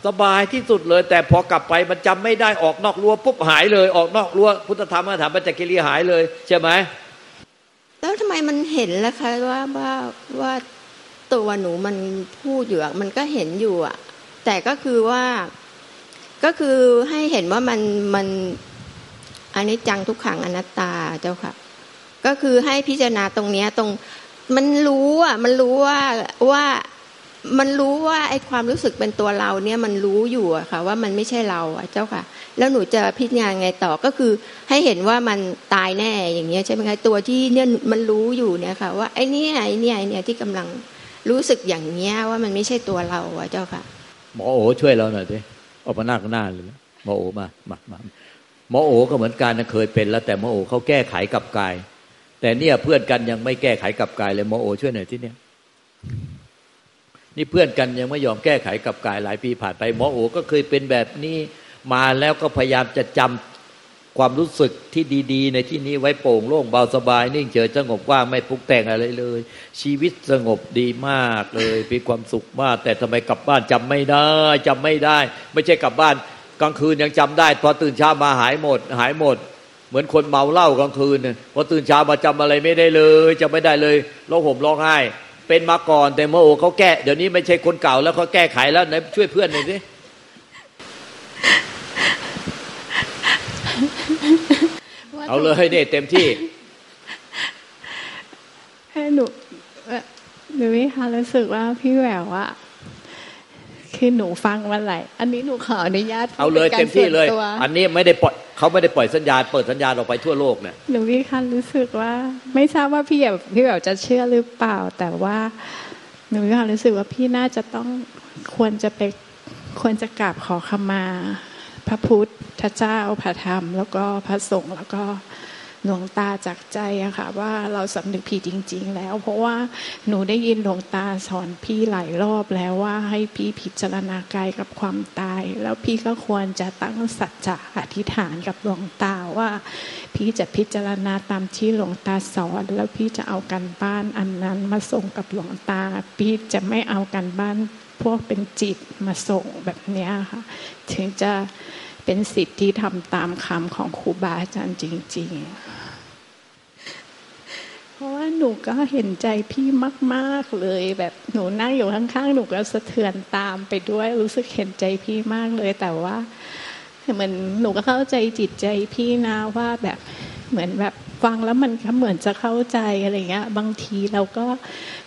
สบายที่สุดเลย แต่พอกลับไปมันจำไม่ได้ออกนอกรั้วปุ๊บหายเลย ออกนอกรั้วพุทธธรรมธรรมปัญจกิริยหายเลยใช่ไหมแล้วทำไมมันเห็นล่ะคะว่าว่าว่าตัวหนูมันพูดอยู่อะมันก็เห็นอยู่อะแต่ก็คือว่าก็คือให้เห็นว่ามันมันอันนี้จังทุกขังอนัตตาเจ้าค่ะ ก็คือให้พิจารณาตรงเนี้ยตรง มันรู้อะ มันรู้ว่าว่ามันรู้ว่าไอ้ความรู้สึกเป็นตัวเราเนี่ยมันรู้อยู่อะค่ะ ว่ามันไม่ใช่เราอะเจ้าค่ะ แล้วหนูจะพิจารณาไงต่อก็คือให้เห็นว่ามันตายแน่อย่างเงี้ยใช่ไหมคะตัวที่เนี่ยมันรู้อยู่เนี่ยค่ะ ว่าไอ้นี่ไอ้นี่ไอ้เนี่ยที่กำลังรู้สึกอย่างเนี้ยว่ามันไม่ใช่ตัวเราอะเจ้าค่ะ หมอโอช่วยเราหน่อยสิออกมาหน้าข้างหน้าเลยหมอโอมามามาหมอโอก็เหมือนกันเคยเป็นแล้วแต่หมอโอเขาแก้ไขกับกาย แต่เนี่ยเพื่อนกันยังไม่แก้ไขกับกายเลยหมอโอช่วยหน่อยที่เนี่ยนี่เพื่อนกันยังไม่ยอมแก้ไขกับกายหลายปีผ่านไปหมอโอก็เคยเป็นแบบนี้มาแล้วก็พยายามจะจำความรู้สึกที่ดีๆ ในที่นี้ไว้โปร่งโล่งเบาสบาย นิ่งเฉยสงบว่างไม่ปรุงแต่งอะไรเลย ชีวิตสงบดีมากเลยมีความสุขมาก แต่ทำไมกลับบ้านจำไม่ได้จำไม่ได้ ไม่ใช่กลับบ้านกลางคืนยังจำได้พอตื่นเช้ามาหายหมด หายหมด เหมือนคนเมาเหล้ากลางคืนเนี่ยพอตื่นเช้ามาจำอะไรไม่ได้เลยจำไม่ได้เลยร้องห่มร้องไห้ เป็นมาก่อนแต่เมื่อโอเขาแก้เดี๋ยวนี้ไม่ใช่คนเก่าแล้วเขาแก้ไขแล้วไหนช่วยเพื่อนหน่อยสิเอาเลยเนี่ยเต็มที่ให้หนูหนูมีความรู้สึกว่าพี่แหววว่า คือหนูฟังมาหลายอันนี้หนูขออนุญาตเอาเลยป็นกรเต็มที่เลยส่วนตัวอันนี้ไม่ได้ปล่อยเขาไม่ได้ปล่อยสัญญาณเปิดสัญญาณออกไปทั่วโลกเนี่ยหนูมีความรู้สึกว่า ไม่ทราบว่าพี่แบบพี่แบบจะเชื่อหรือเปล่า แต่ว่าหนูมีความรู้สึกว่าพี่น่าจะต้องควรจะไปควรจะกราบขอขมา พระพุทธเจ้าพระธรรม แล้วก็พระสงฆ์แล้วก็ หลวงตาจากใจอะค่ะ ว่าเราสำนึกผิดจริง ๆ แล้ว เพราะว่าหนูได้ยินหลวงตาสอนพี่หลายรอบแล้วว่าให้พี่พิจารณากายกับความตาย แล้วพี่ก็ควรจะตั้งสัจจะอธิษฐานกับหลวงตาว่า พี่จะพิจารณาตามที่หลวงตาสอน แล้วพี่จะเอากันบ้านอันนั้นมาส่งกับหลวงตา พี่จะไม่เอากันบ้านพวกเป็นจิตมาส่งแบบนี้ค่ะ ถึงจะ เป็นสิทธิ์ที่ทำตามคำของครูบาอาจารย์จริง ๆ เพราะว่าหนูก็เห็นใจพี่มาก ๆ เลย แบบหนูนั่งอยู่ข้างๆ หนูก็สะเทือนตามไปด้วย รู้สึกเห็นใจพี่มากเลย แต่ว่าเหมือนหนูก็เข้าใจจิตใจพี่นะว่าแบบเหมือนแบบฟังแล้วมันก็เหมือนจะเข้าใจอะไรเงี้ย บางทีเราก็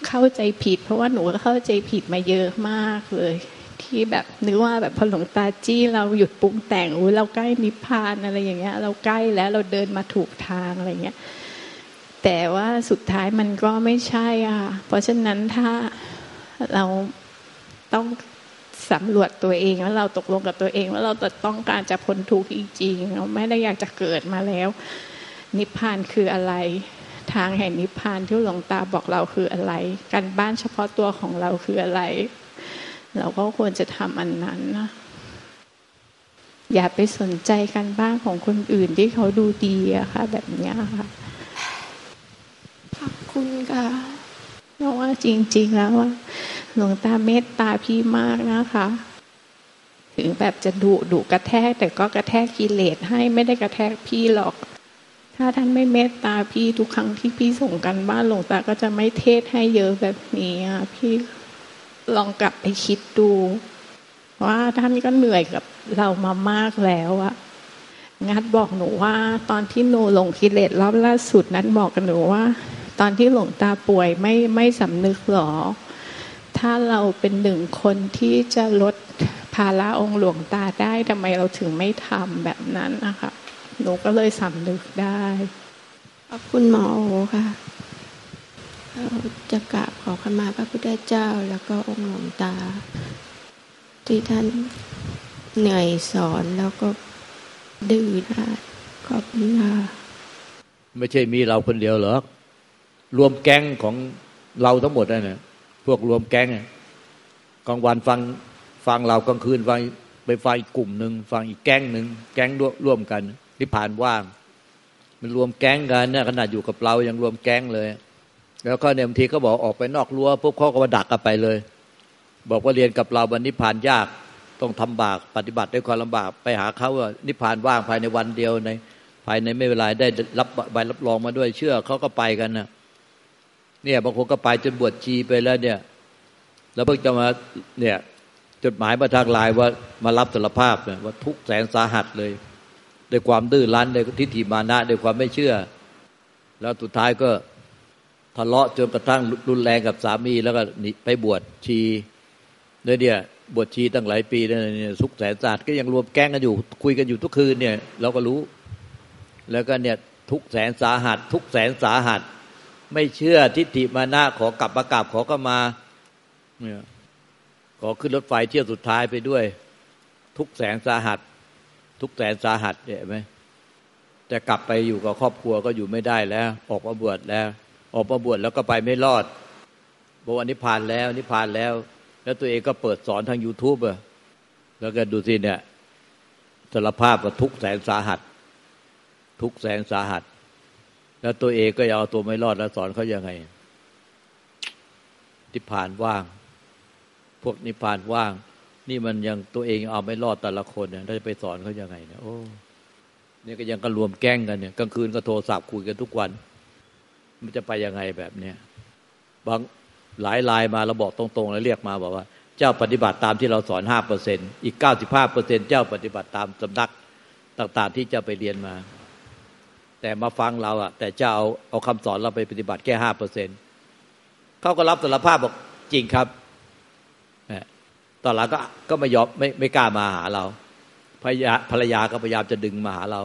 เข้าใจผิด เพราะว่าหนูก็เข้าใจผิดมาเยอะมากเลย ที่แบบนึกว่าแบบพอหลวงตาจี้เราหยุดปรุงแต่งอุ้ยเราใกล้นิพพานอะไรอย่างเงี้ย เราใกล้แล้วเราเดินมาถูกทางอะไรเงี้ยแต่ว่าสุดท้ายมันก็ไม่ใช่อะเพราะฉะนั้นถ้าเราต้องสำรวจตัวเองแล้วเราตกลงกับตัวเองว่าเราต้องการจะพ้นทุกข์จริงๆเราไม่ได้อยากจะเกิดมาแล้ว นิพพานคืออะไร ทางแห่งนิพพานที่หลวงตาบอกเราคืออะไร การบ้านเฉพาะตัวของเราคืออะไร เราก็ควรจะทำอันนั้นนะอย่าไปสนใจการบ้านของคนอื่นที่เขาดูดีอะค่ะ แบบเนี้ยค่ะขอบคุณค่ะเพราะว่าจริง ๆ แล้วว่าหลวงตาเมตตาพี่มากนะคะ ถึงแบบจะดุดุกระแทก แต่ก็กระแทกกิเลสให้ไม่ได้กระแทกพี่หรอก ถ้าท่านไม่เมตตาพี่ทุกครั้งที่พี่ส่งกันบ้านหลวงตาก็จะไม่เทศให้เยอะแบบนี้อะพี่ ลองกลับไปคิดดู ว่าท่านก็เหนื่อยกับเรามามากแล้วอะงัดบอกหนูว่าตอนที่หนูหลงกิเลสรอบล่าสุดนั้นบอกกับหนูว่า ตอนที่หลวงตาป่วยไม่ไม่สำนึกหรอ ถ้าเราเป็นหนึ่งคนที่จะลดภาระองค์หลวงตาได้ทำไมเราถึงไม่ทำแบบนั้นนะคะหนูก็เลยสำนึกได้ขอบคุณหมอโอค่ะ จะกราบขอขมาพระพุทธเจ้าแล้วก็องค์หลวงตา ที่ท่านเหนื่อยสอนแล้วก็ดื้อได้ขอบคุณค่ะไม่ใช่มีเราคนเดียวหรอกรวมแก๊งของเราทั้งหมดนั่นนะพวกรวมแก๊งกลางวันฟังฟังเรากลางคืนฟังไปฟังอีกกลุ่มหนึ่งฟังอีกแก๊งหนึ่งแก๊งร่วมกันนิพพานว่าง มันรวมแก๊งกันเนี่ยขนาดอยู่กับเรายังรวมแก๊งเลย แล้วก็เนี่ยบางทีเขาบอกออกไปนอกรั้วปุ๊บเขาก็มาดักกันไปเลย บอกว่าเรียนกับเราบันนิพพานยากต้องทำบากปฏิบัติด้วยความลำบากไปหาเขาว่านิพพานว่างภายในวันเดียวใน ภายในไม่เวลาได้รับใบรับรองมาด้วยเชื่อเขาก็ไปกันนะเนี่ยบางคนก็ไปจนบวชชีไปแล้วเนี่ย แล้วเพิ่งจะมาเนี่ยจดหมายมาทางไลน์ว่ามารับสารภาพเนี่ยว่าทุกแสนสาหัสเลยด้วยความดื้อรั้นด้วยทิฏฐิมานะด้วยความไม่เชื่อ แล้วสุดท้ายก็ ทะเลาะจนกระทั่งรุนแรงกับสามีแล้วก็ไปบวชชีเนี่ยเนี่ยบวชชีตั้งหลายปีเนี่ยสุกแสนศาสตร์ก็ยังรวมแก๊งกันอยู่ คุยกันอยู่ทุกคืนเนี่ยเราก็รู้ แล้วก็เนี่ยทุกแสนสาหัส ทุกแสนสาหัส ไม่เชื่อทิฏฐิมานะขอกลับมากาบขอก็มาเนี่ยขอขึ้นรถไฟเที่ยวสุดท้ายไปด้วย ทุกแสนสาหัส ทุกแสนสาหัสเนี่ยไหมจะกลับไปอยู่กับครอบครัวก็อยู่ไม่ได้แล้ว ออกมาบวชแล้ว ออกมาบวชแล้วก็ไปไม่รอดบอกว่านิพพานแล้วนิพพานแล้ว แล้วตัวเองก็เปิดสอนทาง YouTube อะแล้วก็ดูสิเนี่ยสารภาพว่าทุกแสนสาหัส ทุกแสนสาหัส แล้วตัวเองก็ยังเอาตัวไม่รอดแล้วสอนเขายังไง นิพพานว่าง พวกนิพพานว่าง นี่มันยังตัวเองเอาไม่รอดแต่ละคนเนี่ยจะไปสอนเขายังไงเนี่ยโอ้เนี่ยก็ยังก็รวมแก้งกันเนี่ยกลางคืนก็โทรศัพท์คุยกันทุกวัน มันจะไปยังไงแบบเนี้ยบางหลายลายมาเราบอกตรงๆแล้วเรียกมาบอกว่า เจ้าปฏิบัติตามที่เราสอนห้าเปอร์เซ็นอีกเก้าสิบห้าเปอร์เซ็นเจ้าปฏิบัติตามสำนักต่าง ๆ ที่จะไปเรียนมา แต่มาฟังเราอะแต่เจ้าเอาเอาคำสอนเราไปปฏิบัติแค่ห้าเปอร์เซ็นเขาก็รับสารภาพบอกจริงครับตอนหลังก็ก็ไม่ยอมไม่ไม่กล้ามาหาเราภรรยาภรรยาก็พยายามจะดึงมาหาเรา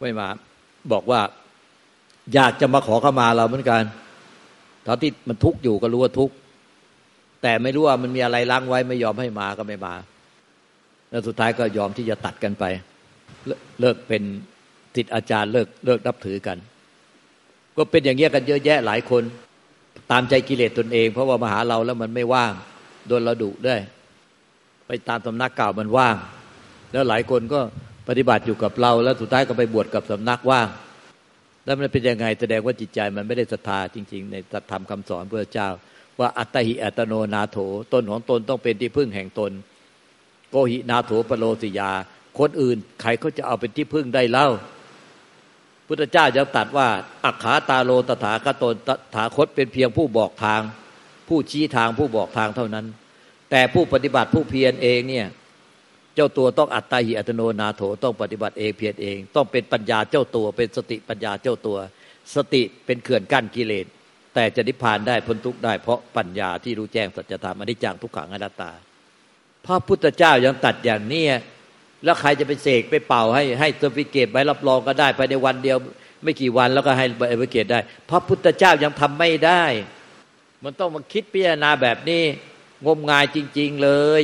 ไม่มา บอกว่า อยากจะมาขอเข้ามาเราเหมือนกันตอนที่มันทุกข์อยู่ก็รู้ว่าทุกข์แต่ไม่รู้ว่ามันมีอะไรล้างไว้ไม่ยอมให้มาก็ไม่มา แล้วสุดท้ายก็ยอมที่จะตัดกันไป เลิกเป็นติดอาจารย์เลิกเลิกนับถือกัน ก็เป็นอย่างเงี้ยกันเยอะแยะหลายคน ตามใจกิเลสตนเอง เพราะว่ามาหาเราแล้วมันไม่ว่างโดนเราดุด้วย ไปตามสำนักเก่ามันว่าง แล้วหลายคนก็ปฏิบัติอยู่กับเรา แล้วสุดท้ายก็ไปบวชกับสำนักว่าง แล้วมันเป็นยังไงแสดงว่าจิตใจมันไม่ได้ศรัทธาจริง ๆ ในธรรมคำสอนพระเจ้า ว่าอัตหิอัตโนนาโถตนของตนต้องเป็นที่พึ่งแห่งตน โกหินาโถปโลสิยา คนอื่นใครเขาจะเอาเป็นที่พึ่งได้เล่า พุทธเจ้าจะตัดว่า อักขาตาโลตถาคตนตถาคตเป็นเพียงผู้บอกทาง ผู้ชี้ทางผู้บอกทางเท่านั้น แต่ผู้ปฏิบัติผู้เพียรเองเนี่ย เจ้าตัวต้องอัตตาหิอัตโนนาโถต้องปฏิบัติเองเพียรเอง ต้องเป็นปัญญาเจ้าตัว เป็นสติปัญญาเจ้าตัว สติเป็นเขื่อนกั้นกิเลสแต่จะนิพพานได้พ้นทุกข์ได้เพราะปัญญาที่รู้แจ้งสัจธรรมอนิจจังทุกขังอนัตตา พระพุทธเจ้ายังตรัสอย่างนี้แล้วใครจะไปเสกไปเป่าให้ให้ certificate ใบรับรองก็ได้ภายในวันเดียว ไม่กี่วันแล้วก็ให้ใบ certificate ได้ พระพุทธเจ้ายังทำไม่ได้ มันต้องมาคิดพิจารณาแบบนี้ งมงายจริง ๆเลย